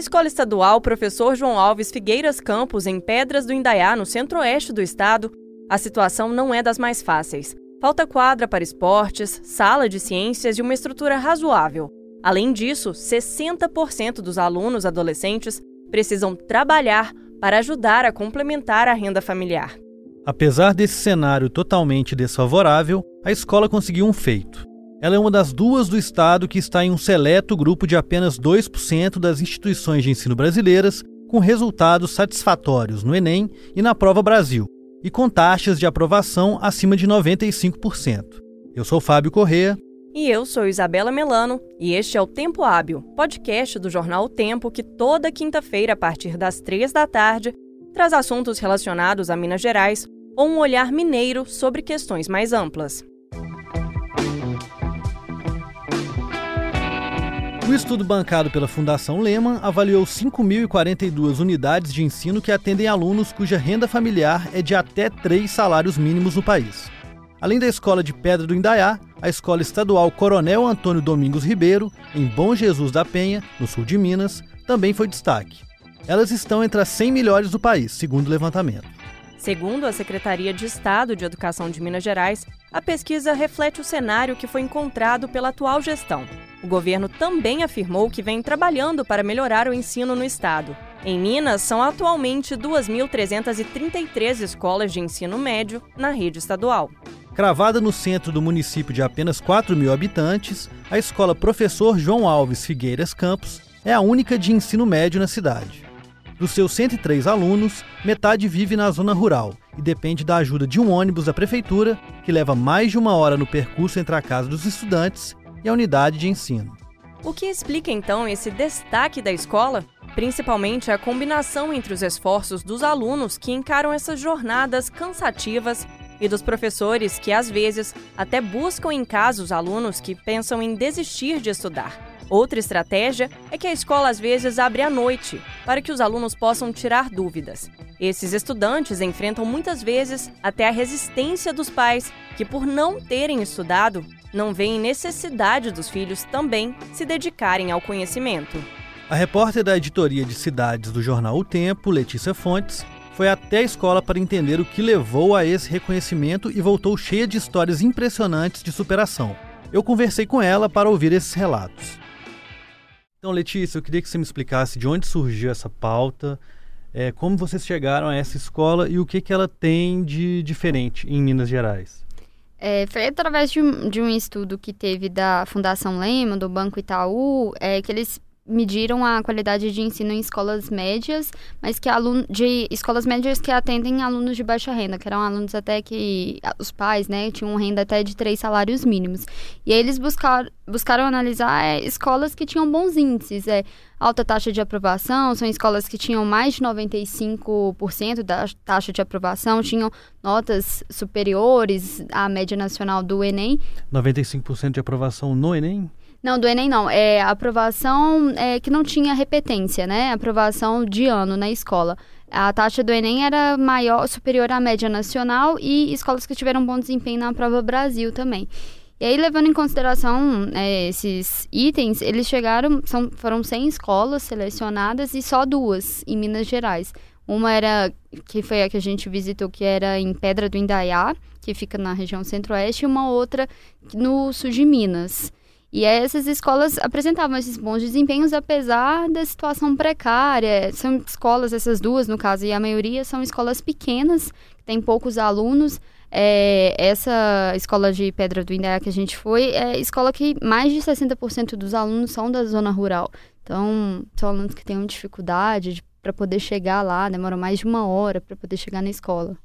Escola Estadual Professor João Alves Figueiras Campos, em Pedras do Indaiá, no centro-oeste do estado, a situação não é das mais fáceis. Falta quadra para esportes, sala de ciências e uma estrutura razoável. Além disso, 60% dos alunos adolescentes precisam trabalhar para ajudar a complementar a renda familiar. Apesar desse cenário totalmente desfavorável, a escola conseguiu um feito. Ela é uma das duas do estado que está em um seleto grupo de apenas 2% das instituições de ensino brasileiras com resultados satisfatórios no Enem e na Prova Brasil, e com taxas de aprovação acima de 95%. Eu sou Fábio Correa. E eu sou Isabela Melano, e este é o Tempo Hábil, podcast do jornal o Tempo que toda quinta-feira, a partir das três da tarde, traz assuntos relacionados a Minas Gerais ou um olhar mineiro sobre questões mais amplas. O estudo bancado pela Fundação Lehman avaliou 5.042 unidades de ensino que atendem alunos cuja renda familiar é de até três salários mínimos no país. Além da escola de Pedra do Indaiá, a escola estadual Coronel Antônio Domingos Ribeiro, em Bom Jesus da Penha, no sul de Minas, também foi destaque. Elas estão entre as 100 melhores do país, segundo o levantamento. Segundo a Secretaria de Estado de Educação de Minas Gerais, a pesquisa reflete o cenário que foi encontrado pela atual gestão. O governo também afirmou que vem trabalhando para melhorar o ensino no estado. Em Minas, são atualmente 2.333 escolas de ensino médio na rede estadual. Cravada no centro do município de apenas 4 mil habitantes, a escola Professor João Alves Figueiras Campos é a única de ensino médio na cidade. Dos seus 103 alunos, metade vive na zona rural e depende da ajuda de um ônibus da prefeitura, que leva mais de uma hora no percurso entre a casa dos estudantes e a unidade de ensino. O que explica então esse destaque da escola? Principalmente a combinação entre os esforços dos alunos que encaram essas jornadas cansativas e dos professores que, às vezes, até buscam em casa os alunos que pensam em desistir de estudar. Outra estratégia é que a escola às vezes abre à noite, para que os alunos possam tirar dúvidas. Esses estudantes enfrentam muitas vezes até a resistência dos pais, que, por não terem estudado, não veem necessidade dos filhos também se dedicarem ao conhecimento. A repórter da editoria de cidades do jornal O Tempo, Letícia Fontes, foi até a escola para entender o que levou a esse reconhecimento e voltou cheia de histórias impressionantes de superação. Eu conversei com ela para ouvir esses relatos. Então, Letícia, eu queria que você me explicasse de onde surgiu essa pauta, é, como vocês chegaram a essa escola e o que, que ela tem de diferente em Minas Gerais. É, foi através de um, de um, estudo que teve da Fundação Lema, do Banco Itaú, é, que eles mediram a qualidade de ensino em escolas médias, mas que aluno, de escolas médias que atendem alunos de baixa renda, que eram alunos até que os pais, né, tinham renda até de três salários mínimos. E aí eles buscar, buscaram analisar é, escolas que tinham bons índices, é alta taxa de aprovação, são escolas que tinham mais de 95% da taxa de aprovação, tinham notas superiores à média nacional do Enem. 95% de aprovação no Enem? Não, do Enem não. É aprovação é, que não tinha repetência, né? Aprovação de ano na escola. A taxa do Enem era maior, superior à média nacional e escolas que tiveram bom desempenho na prova Brasil também. E aí, levando em consideração é, esses itens, eles chegaram, são, foram 100 escolas selecionadas e só duas em Minas Gerais. Uma era, que foi a que a gente visitou, que era em Pedra do Indaiá, que fica na região centro-oeste, e uma outra no sul de Minas. E essas escolas apresentavam esses bons desempenhos apesar da situação precária. São escolas, essas duas no caso, e a maioria são escolas pequenas, que têm poucos alunos. É, essa escola de Pedra do Indaiá que a gente foi é escola que mais de 60% dos alunos são da zona rural. Então, são alunos que têm dificuldade para poder chegar lá, demoram mais de uma hora para poder chegar na escola.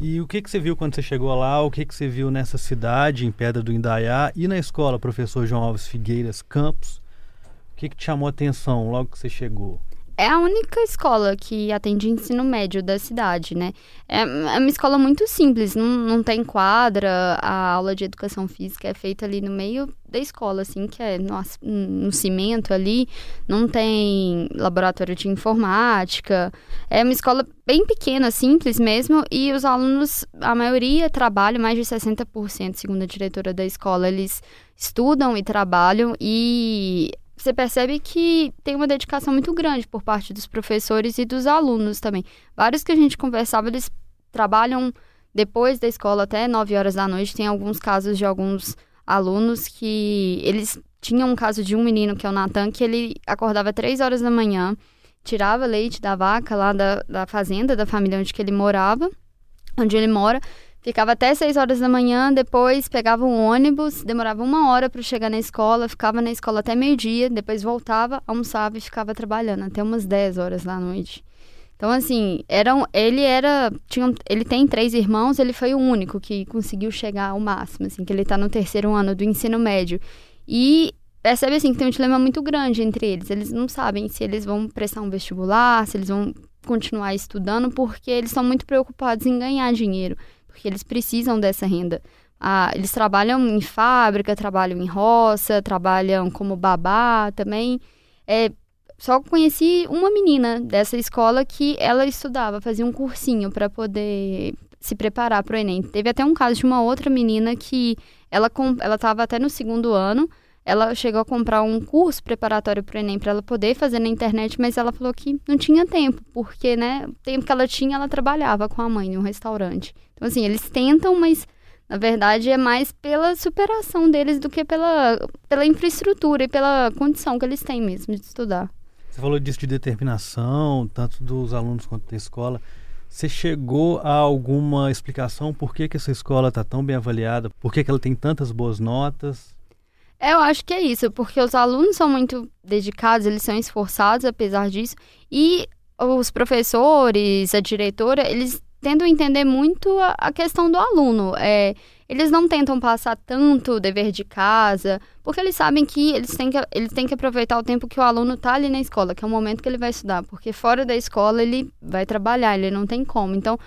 E o que, que você viu quando você chegou lá? O que, que você viu nessa cidade, em Pedra do Indaiá, e na escola, professor João Alves Figueiras Campos? O que, que te chamou a atenção logo que você chegou? É a única escola que atende ensino médio da cidade, né? É, é, uma escola muito simples, não, não tem quadra, a aula de educação física é feita ali no meio da escola, assim, que é no, no cimento ali, não tem laboratório de informática, é uma escola bem pequena, simples mesmo, e os alunos, a maioria trabalham, mais de 60%, segundo a diretora da escola, eles estudam e trabalham, e você percebe que tem uma dedicação muito grande por parte dos professores e dos alunos também. Vários que a gente conversava, eles trabalham depois da escola até 9 horas da noite. Tem alguns casos de alguns alunos que eles tinham um caso de um menino que é o Natan, que ele acordava 3 horas da manhã, tirava leite da vaca lá da, da fazenda, da família onde que ele morava, onde ele mora, Ficava até 6 horas da manhã, depois pegava um ônibus, demorava uma hora para chegar na escola, ficava na escola até meio-dia, depois voltava, almoçava e ficava trabalhando até umas 10 horas da noite. Então, assim, era um, ele era. Tinha, ele tem três irmãos, ele foi o único que conseguiu chegar ao máximo, assim, que ele está no terceiro ano do ensino médio. E percebe assim que tem um dilema muito grande entre eles. Eles não sabem se eles vão prestar um vestibular, se eles vão continuar estudando, porque eles estão muito preocupados em ganhar dinheiro porque eles precisam dessa renda. Ah, eles trabalham em fábrica, trabalham em roça, trabalham como babá também. É, só conheci uma menina dessa escola que ela estudava, fazia um cursinho para poder se preparar para o Enem. Teve até um caso de uma outra menina que ela ela estava até no segundo ano ela chegou a comprar um curso preparatório para o Enem para ela poder fazer na internet, mas ela falou que não tinha tempo, porque, né, o tempo que ela tinha, ela trabalhava com a mãe em um restaurante. Então, assim, eles tentam, mas na verdade é mais pela superação deles do que pela, pela infraestrutura e pela condição que eles têm mesmo de estudar. Você falou disso de determinação, tanto dos alunos quanto da escola. Você chegou a alguma explicação por que, que essa escola está tão bem avaliada? Por que, que ela tem tantas boas notas? É, eu acho que é isso, porque os alunos são muito dedicados, eles são esforçados apesar disso, e os professores, a diretora, eles tentam entender muito a, a questão do aluno. É, eles não tentam passar tanto o dever de casa, porque eles sabem que eles têm que, eles têm que aproveitar o tempo que o aluno está ali na escola, que é o momento que ele vai estudar, porque fora da escola ele vai trabalhar, ele não tem como. Então,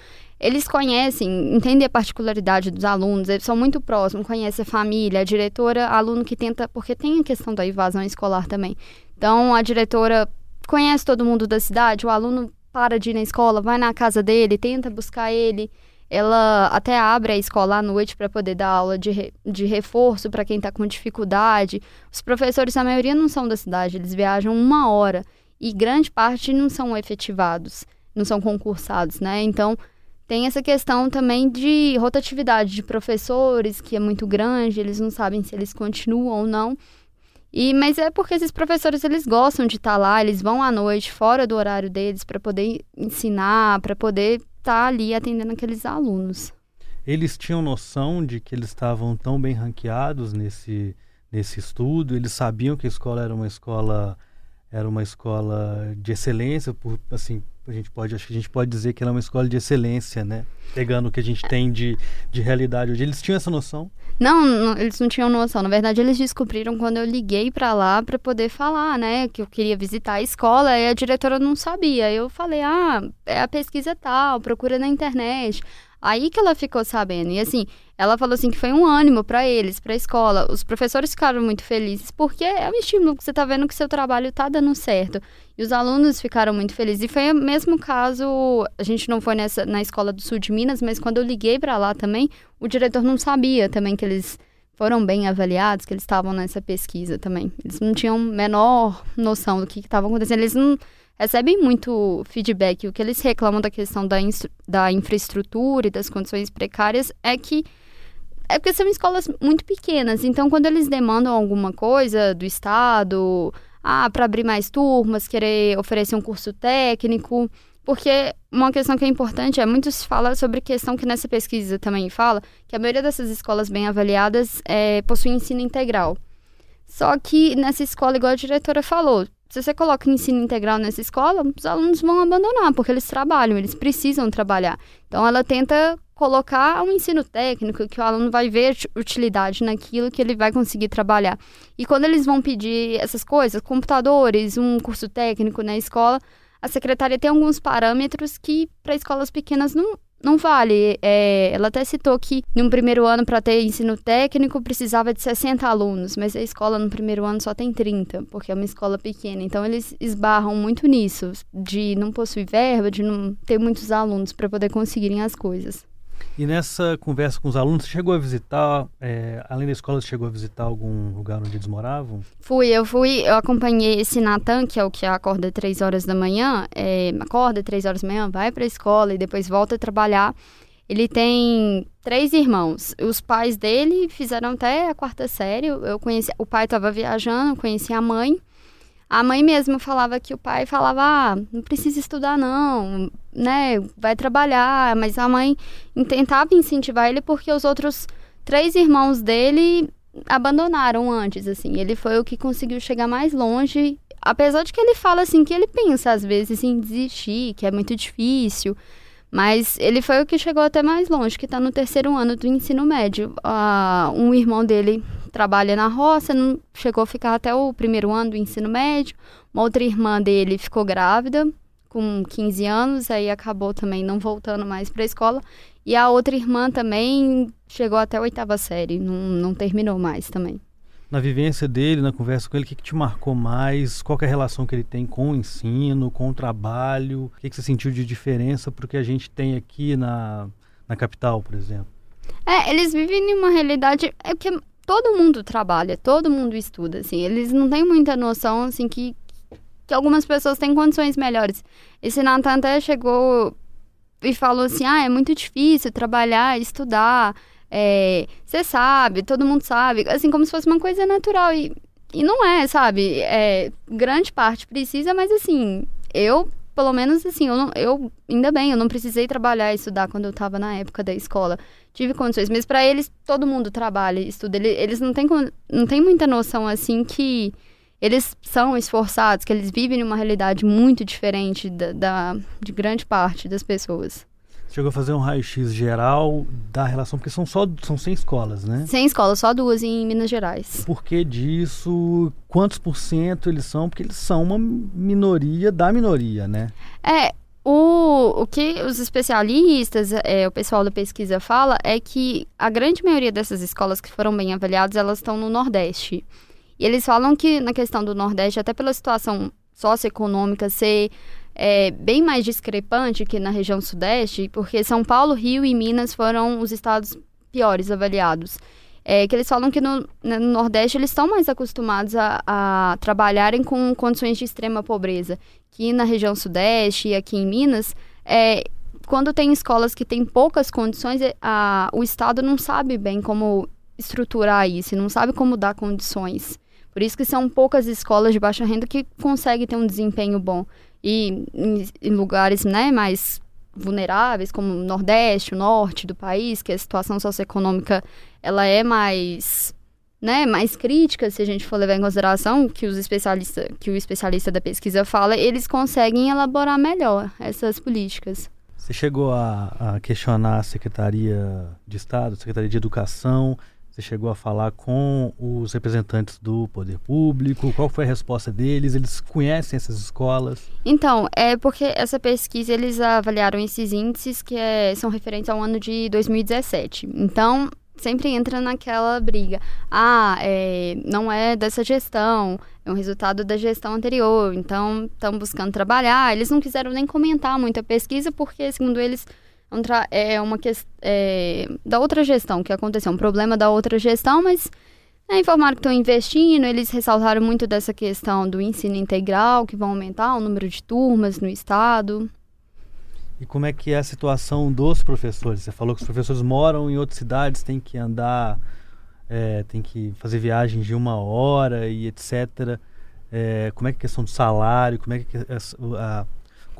eles conhecem, entendem a particularidade dos alunos, eles são muito próximos, conhecem a família, a diretora, aluno que tenta, porque tem a questão da evasão escolar também. Então, a diretora conhece todo mundo da cidade, o aluno para de ir na escola, vai na casa dele, tenta buscar ele. Ela até abre a escola à noite para poder dar aula de, re, de reforço para quem está com dificuldade. Os professores, a maioria, não são da cidade, eles viajam uma hora e grande parte não são efetivados, não são concursados, né? Então, tem essa questão também de rotatividade de professores, que é muito grande, eles não sabem se eles continuam ou não. E, mas é porque esses professores eles gostam de estar tá lá, eles vão à noite fora do horário deles para poder ensinar, para poder estar tá ali atendendo aqueles alunos. Eles tinham noção de que eles estavam tão bem ranqueados nesse nesse estudo, eles sabiam que a escola era uma escola era uma escola de excelência por assim a gente pode acho que a gente pode dizer que ela é uma escola de excelência né? Pegando o que a gente tem de, de realidade hoje. Eles tinham essa noção? Não, não eles não tinham noção. Na verdade eles descobriram quando eu liguei para lá para poder falar né que eu queria visitar a escola e a diretora não sabia. Eu falei ah é a pesquisa tal procura na internet Aí que ela ficou sabendo. E assim, ela falou assim que foi um ânimo para eles, para a escola. Os professores ficaram muito felizes porque é um estímulo que você tá vendo que seu trabalho tá dando certo. E os alunos ficaram muito felizes. E foi o mesmo caso, a gente não foi nessa na escola do Sul de Minas, mas quando eu liguei para lá também, o diretor não sabia também que eles foram bem avaliados, que eles estavam nessa pesquisa também. Eles não tinham menor noção do que estava acontecendo. Eles não recebem muito feedback. O que eles reclamam da questão da, da infraestrutura e das condições precárias é que é porque são escolas muito pequenas. Então, quando eles demandam alguma coisa do Estado, ah, para abrir mais turmas, querer oferecer um curso técnico, porque uma questão que é importante é muito se fala sobre questão que nessa pesquisa também fala, que a maioria dessas escolas bem avaliadas é, possui ensino integral. Só que nessa escola, igual a diretora falou, se você coloca ensino integral nessa escola, os alunos vão abandonar, porque eles trabalham, eles precisam trabalhar. Então, ela tenta colocar um ensino técnico que o aluno vai ver utilidade naquilo que ele vai conseguir trabalhar. E quando eles vão pedir essas coisas, computadores, um curso técnico na escola, a secretaria tem alguns parâmetros que para escolas pequenas não, não vale. É, ela até citou que no primeiro ano, para ter ensino técnico, precisava de 60 alunos, mas a escola no primeiro ano só tem 30, porque é uma escola pequena. Então, eles esbarram muito nisso, de não possuir verba, de não ter muitos alunos para poder conseguirem as coisas. E nessa conversa com os alunos, você chegou a visitar, é, além da escola, você chegou a visitar algum lugar onde eles moravam? Fui, eu fui, eu acompanhei esse Natan, que é o que acorda três horas da manhã, é, acorda três horas da manhã, vai para a escola e depois volta a trabalhar. Ele tem três irmãos. Os pais dele fizeram até a quarta série. Eu conheci, o pai estava viajando, eu conheci a mãe. A mãe mesmo falava que o pai falava, ah, não precisa estudar não, né, vai trabalhar, mas a mãe tentava incentivar ele porque os outros três irmãos dele abandonaram antes, assim. Ele foi o que conseguiu chegar mais longe, apesar de que ele fala assim que ele pensa às vezes em desistir, que é muito difícil. Mas ele foi o que chegou até mais longe, que está no terceiro ano do ensino médio. Uh, um irmão dele trabalha na roça, não chegou a ficar até o primeiro ano do ensino médio. Uma outra irmã dele ficou grávida com 15 anos, aí acabou também não voltando mais para a escola. E a outra irmã também chegou até a oitava série, não, não terminou mais também na vivência dele, na conversa com ele, o que, que te marcou mais? Qual é a relação que ele tem com o ensino, com o trabalho? O que, que você sentiu de diferença para o que a gente tem aqui na, na capital, por exemplo? É, eles vivem em uma realidade é que todo mundo trabalha, todo mundo estuda, assim. Eles não têm muita noção, assim, que, que algumas pessoas têm condições melhores. Esse Natan até chegou e falou assim, ah, é muito difícil trabalhar, estudar, você é, sabe, todo mundo sabe, assim, como se fosse uma coisa natural. E, e não é, sabe? É, grande parte precisa, mas assim, eu, pelo menos assim, eu, não, eu ainda bem, eu não precisei trabalhar e estudar quando eu estava na época da escola. Tive condições, mas para eles, todo mundo trabalha e estuda. Eles não têm, não têm muita noção, assim, que eles são esforçados, que eles vivem numa realidade muito diferente da, da de grande parte das pessoas. Chegou a fazer um raio-x geral da relação, porque são só são 100 escolas, né? 100 escolas, só duas em Minas Gerais. Por que disso? Quantos por cento eles são? Porque eles são uma minoria da minoria, né? É, o, o que os especialistas, é, o pessoal da pesquisa fala, é que a grande maioria dessas escolas que foram bem avaliadas, elas estão no Nordeste. E eles falam que na questão do Nordeste, até pela situação socioeconômica ser é, bem mais discrepante que na região sudeste, porque São Paulo, Rio e Minas foram os estados piores avaliados. É, que eles falam que no, no Nordeste eles estão mais acostumados a, a, trabalharem com condições de extrema pobreza, que na região Sudeste e aqui em Minas, é, quando tem escolas que têm poucas condições, é, a, o Estado não sabe bem como estruturar isso, não sabe como dar condições. Por isso que são poucas escolas de baixa renda que conseguem ter um desempenho bom e em, em lugares né, mais vulneráveis, como o Nordeste, o Norte do país, que a situação socioeconômica ela é mais né, mais crítica, se a gente for levar em consideração que os especialistas, que o especialista da pesquisa fala, eles conseguem elaborar melhor essas políticas. Você chegou a, a questionar a Secretaria de Estado, Secretaria de Educação, você chegou a falar com os representantes do poder público? Qual foi a resposta deles? Eles conhecem essas escolas? Então, é porque essa pesquisa eles avaliaram esses índices que é, são referentes ao ano de 2017. Então, sempre entra naquela briga. Ah, é, não é dessa gestão, é um resultado da gestão anterior. Então, estão buscando trabalhar. Eles não quiseram nem comentar muito a pesquisa porque, segundo eles é uma questão é, da outra gestão que aconteceu, um problema da outra gestão, mas é, informaram que estão investindo, eles ressaltaram muito dessa questão do ensino integral, que vão aumentar o número de turmas no estado. E como é que é a situação dos professores? Você falou que os professores moram em outras cidades, tem que andar, é, tem que fazer viagens de uma hora e etc. É, como é que é a questão do salário? Como é que é a, a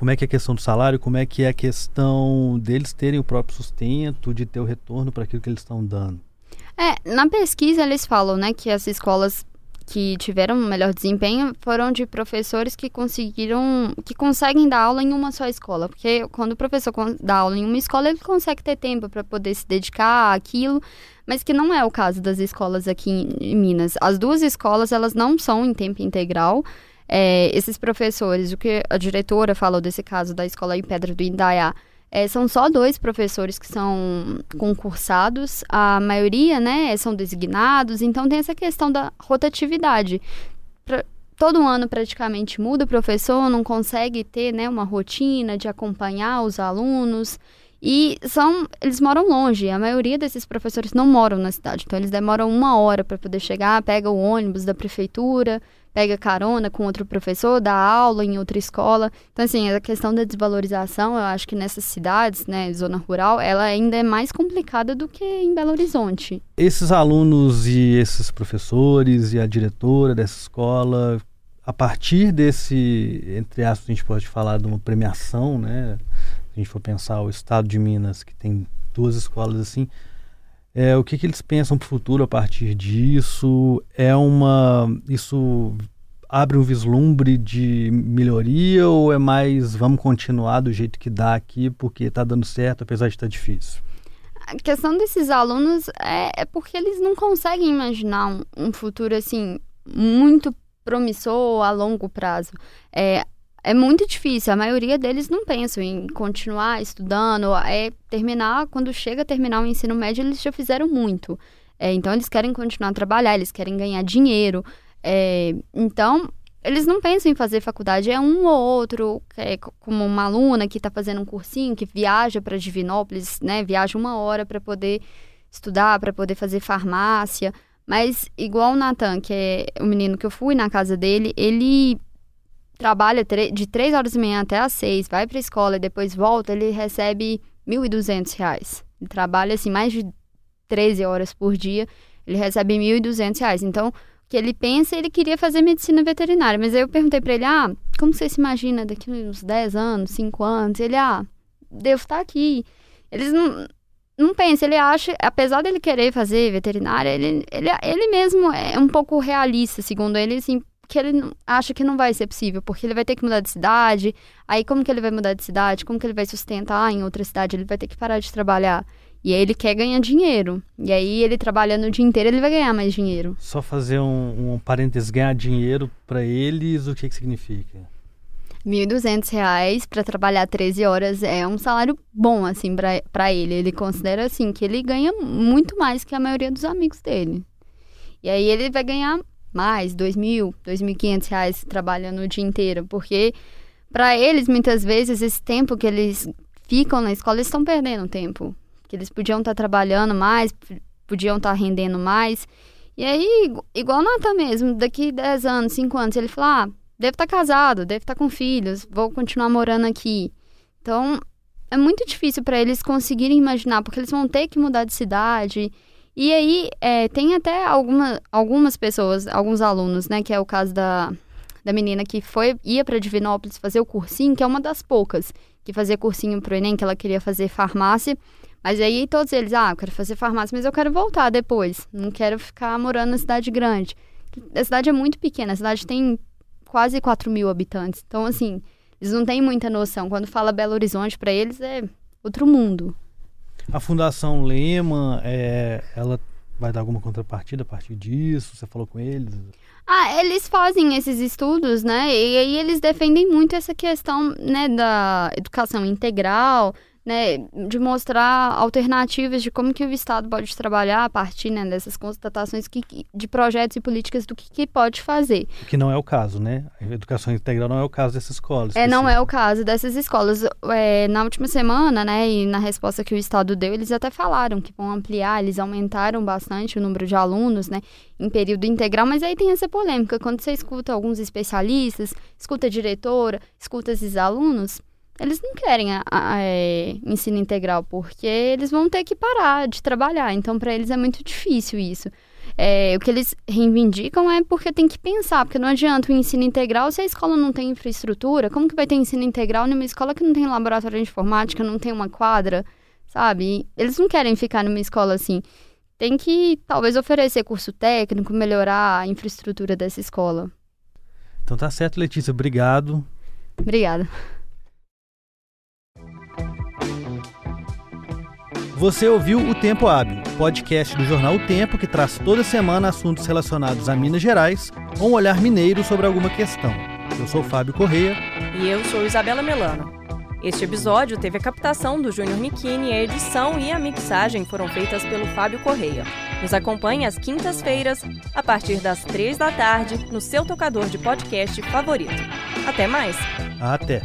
como é que é a questão do salário, como é que é a questão deles terem o próprio sustento, de ter o retorno para aquilo que eles estão dando. É, na pesquisa eles falam, né, que as escolas que tiveram um melhor desempenho foram de professores que conseguiram, que conseguem dar aula em uma só escola, porque quando o professor dá aula em uma escola, ele consegue ter tempo para poder se dedicar àquilo, mas que não é o caso das escolas aqui em Minas. As duas escolas, elas não são em tempo integral, é, esses professores, o que a diretora falou desse caso da escola em Pedra do Indaiá, é, são só dois professores que são concursados, a maioria, né, são designados, então tem essa questão da rotatividade. Pra, todo ano praticamente muda o professor, não consegue ter, né, uma rotina de acompanhar os alunos, E são, eles moram longe, a maioria desses professores não moram na cidade, então eles demoram uma hora para poder chegar, pega o ônibus da prefeitura, pega carona com outro professor, dá aula em outra escola. Então, assim, a questão da desvalorização, eu acho que nessas cidades, né, zona rural, ela ainda é mais complicada do que em Belo Horizonte. Esses alunos e esses professores e a diretora dessa escola, a partir desse, entre aspas, a gente pode falar de uma premiação, né? Se a gente for pensar o estado de Minas, que tem duas escolas assim, é, o que, que eles pensam para o futuro a partir disso? É uma. Isso abre um vislumbre de melhoria ou é mais vamos continuar do jeito que dá aqui porque está dando certo, apesar de estar tá difícil? A questão desses alunos é, é porque eles não conseguem imaginar um, um futuro assim muito promissor a longo prazo. É, é muito difícil. A maioria deles não pensam em continuar estudando, é terminar. Quando chega a terminar o ensino médio, eles já fizeram muito. É, então, eles querem continuar a trabalhar, eles querem ganhar dinheiro. É, então, eles não pensam em fazer faculdade. É um ou outro, é, como uma aluna que está fazendo um cursinho, que viaja para Divinópolis, né? Viaja uma hora para poder estudar, para poder fazer farmácia. Mas, igual o Natan, que é o menino que eu fui na casa dele, ele trabalha de 3 horas e meia até as 6, vai para a escola e depois volta, ele recebe 1.200 reais. Ele trabalha assim mais de 13 horas por dia, ele recebe R$ 1.200. Então, o que ele pensa, ele queria fazer medicina veterinária. Mas aí eu perguntei para ele: "Ah, como você se imagina daqui uns 10 anos, 5 anos?" Ele: "Ah, devo estar aqui." Eles não não pensa, ele acha, apesar dele querer fazer veterinária, ele, ele, ele mesmo é um pouco realista, segundo ele, assim, que ele acha que não vai ser possível, porque ele vai ter que mudar de cidade. Aí, como que ele vai mudar de cidade? Como que ele vai sustentar em outra cidade? Ele vai ter que parar de trabalhar. E aí ele quer ganhar dinheiro. E aí ele trabalhando o dia inteiro, ele vai ganhar mais dinheiro. Só fazer um, um parênteses, ganhar dinheiro para eles, o que que significa? R$ 1.200 para trabalhar 13 horas é um salário bom, assim, para ele. Ele considera, assim, que ele ganha muito mais que a maioria dos amigos dele. E aí ele vai ganhar mais, dois mil, dois mil quinhentos reais trabalhando o dia inteiro, porque para eles muitas vezes esse tempo que eles ficam na escola eles estão perdendo tempo, que eles podiam estar tá trabalhando mais, podiam estar tá rendendo mais. E aí, igual Nata mesmo, daqui 10 anos, 5 anos, ele fala: ah, deve estar tá casado, deve estar tá com filhos, vou continuar morando aqui. Então, é muito difícil para eles conseguirem imaginar, porque eles vão ter que mudar de cidade. E aí, é, tem até alguma, algumas pessoas, alguns alunos, né, que é o caso da, da menina que foi ia para Divinópolis fazer o cursinho, que é uma das poucas que fazia cursinho pro Enem, que ela queria fazer farmácia. Mas aí todos eles, ah, eu quero fazer farmácia, mas eu quero voltar depois. Não quero ficar morando na cidade grande. A cidade é muito pequena, a cidade tem quase 4 mil habitantes. Então, assim, eles não têm muita noção. Quando fala Belo Horizonte, para eles é outro mundo. A Fundação Lema, é, ela vai dar alguma contrapartida a partir disso? Você falou com eles? Ah, eles fazem esses estudos, né? E aí eles defendem muito essa questão, né, da educação integral, né, de mostrar alternativas de como que o Estado pode trabalhar a partir né, dessas constatações que, de projetos e políticas do que, que pode fazer. Que não é o caso, né? A educação integral não é o caso dessas escolas. É, não é o caso dessas escolas. É, na última semana, né, e na resposta que o Estado deu, eles até falaram que vão ampliar, eles aumentaram bastante o número de alunos, né, em período integral, mas aí tem essa polêmica, quando você escuta alguns especialistas, escuta a diretora, escuta esses alunos, eles não querem a, a, a, é, ensino integral, porque eles vão ter que parar de trabalhar. Então, para eles é muito difícil isso. É, o que eles reivindicam é porque tem que pensar, porque não adianta o ensino integral se a escola não tem infraestrutura. Como que vai ter ensino integral numa escola que não tem laboratório de informática, não tem uma quadra, sabe? Eles não querem ficar numa escola assim. Tem que, talvez, oferecer curso técnico, melhorar a infraestrutura dessa escola. Então tá certo, Letícia. Obrigado. Obrigada. Você ouviu o Tempo Hábil, podcast do jornal O Tempo que traz toda semana assuntos relacionados a Minas Gerais com um olhar mineiro sobre alguma questão. Eu sou Fábio Correia. E eu sou Isabela Melano. Este episódio teve a captação do Júnior Nikini, a edição e a mixagem foram feitas pelo Fábio Correia. Nos acompanhe às quintas-feiras, a partir das três da tarde, no seu tocador de podcast favorito. Até mais! Até!